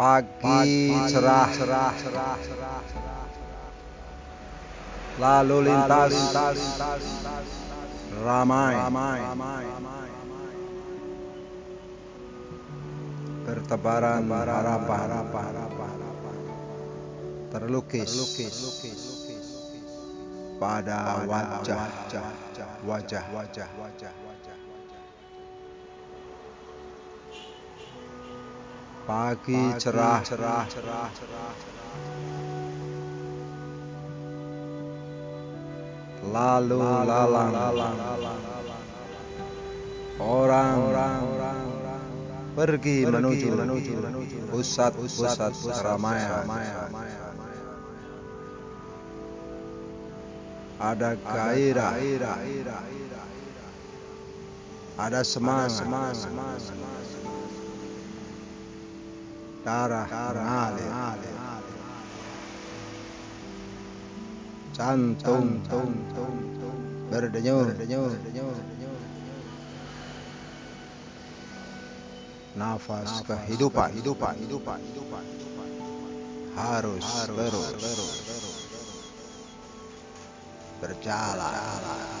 Pagi cerah. cerah cerah Lalu lintas. ramai. Bertebaran harapan. terlukis. Pada wajah. Wajah. Wajah. Wajah pagi cerah. cerah cerah lalu lalang. Orang orang pergi menuju menuju pusat pusat keramaian ada gairah. Ada semangat darah mengalir jantung berdenyut nafas kehidupan. Hidupan hidupan hidupan harus terus. Berjalan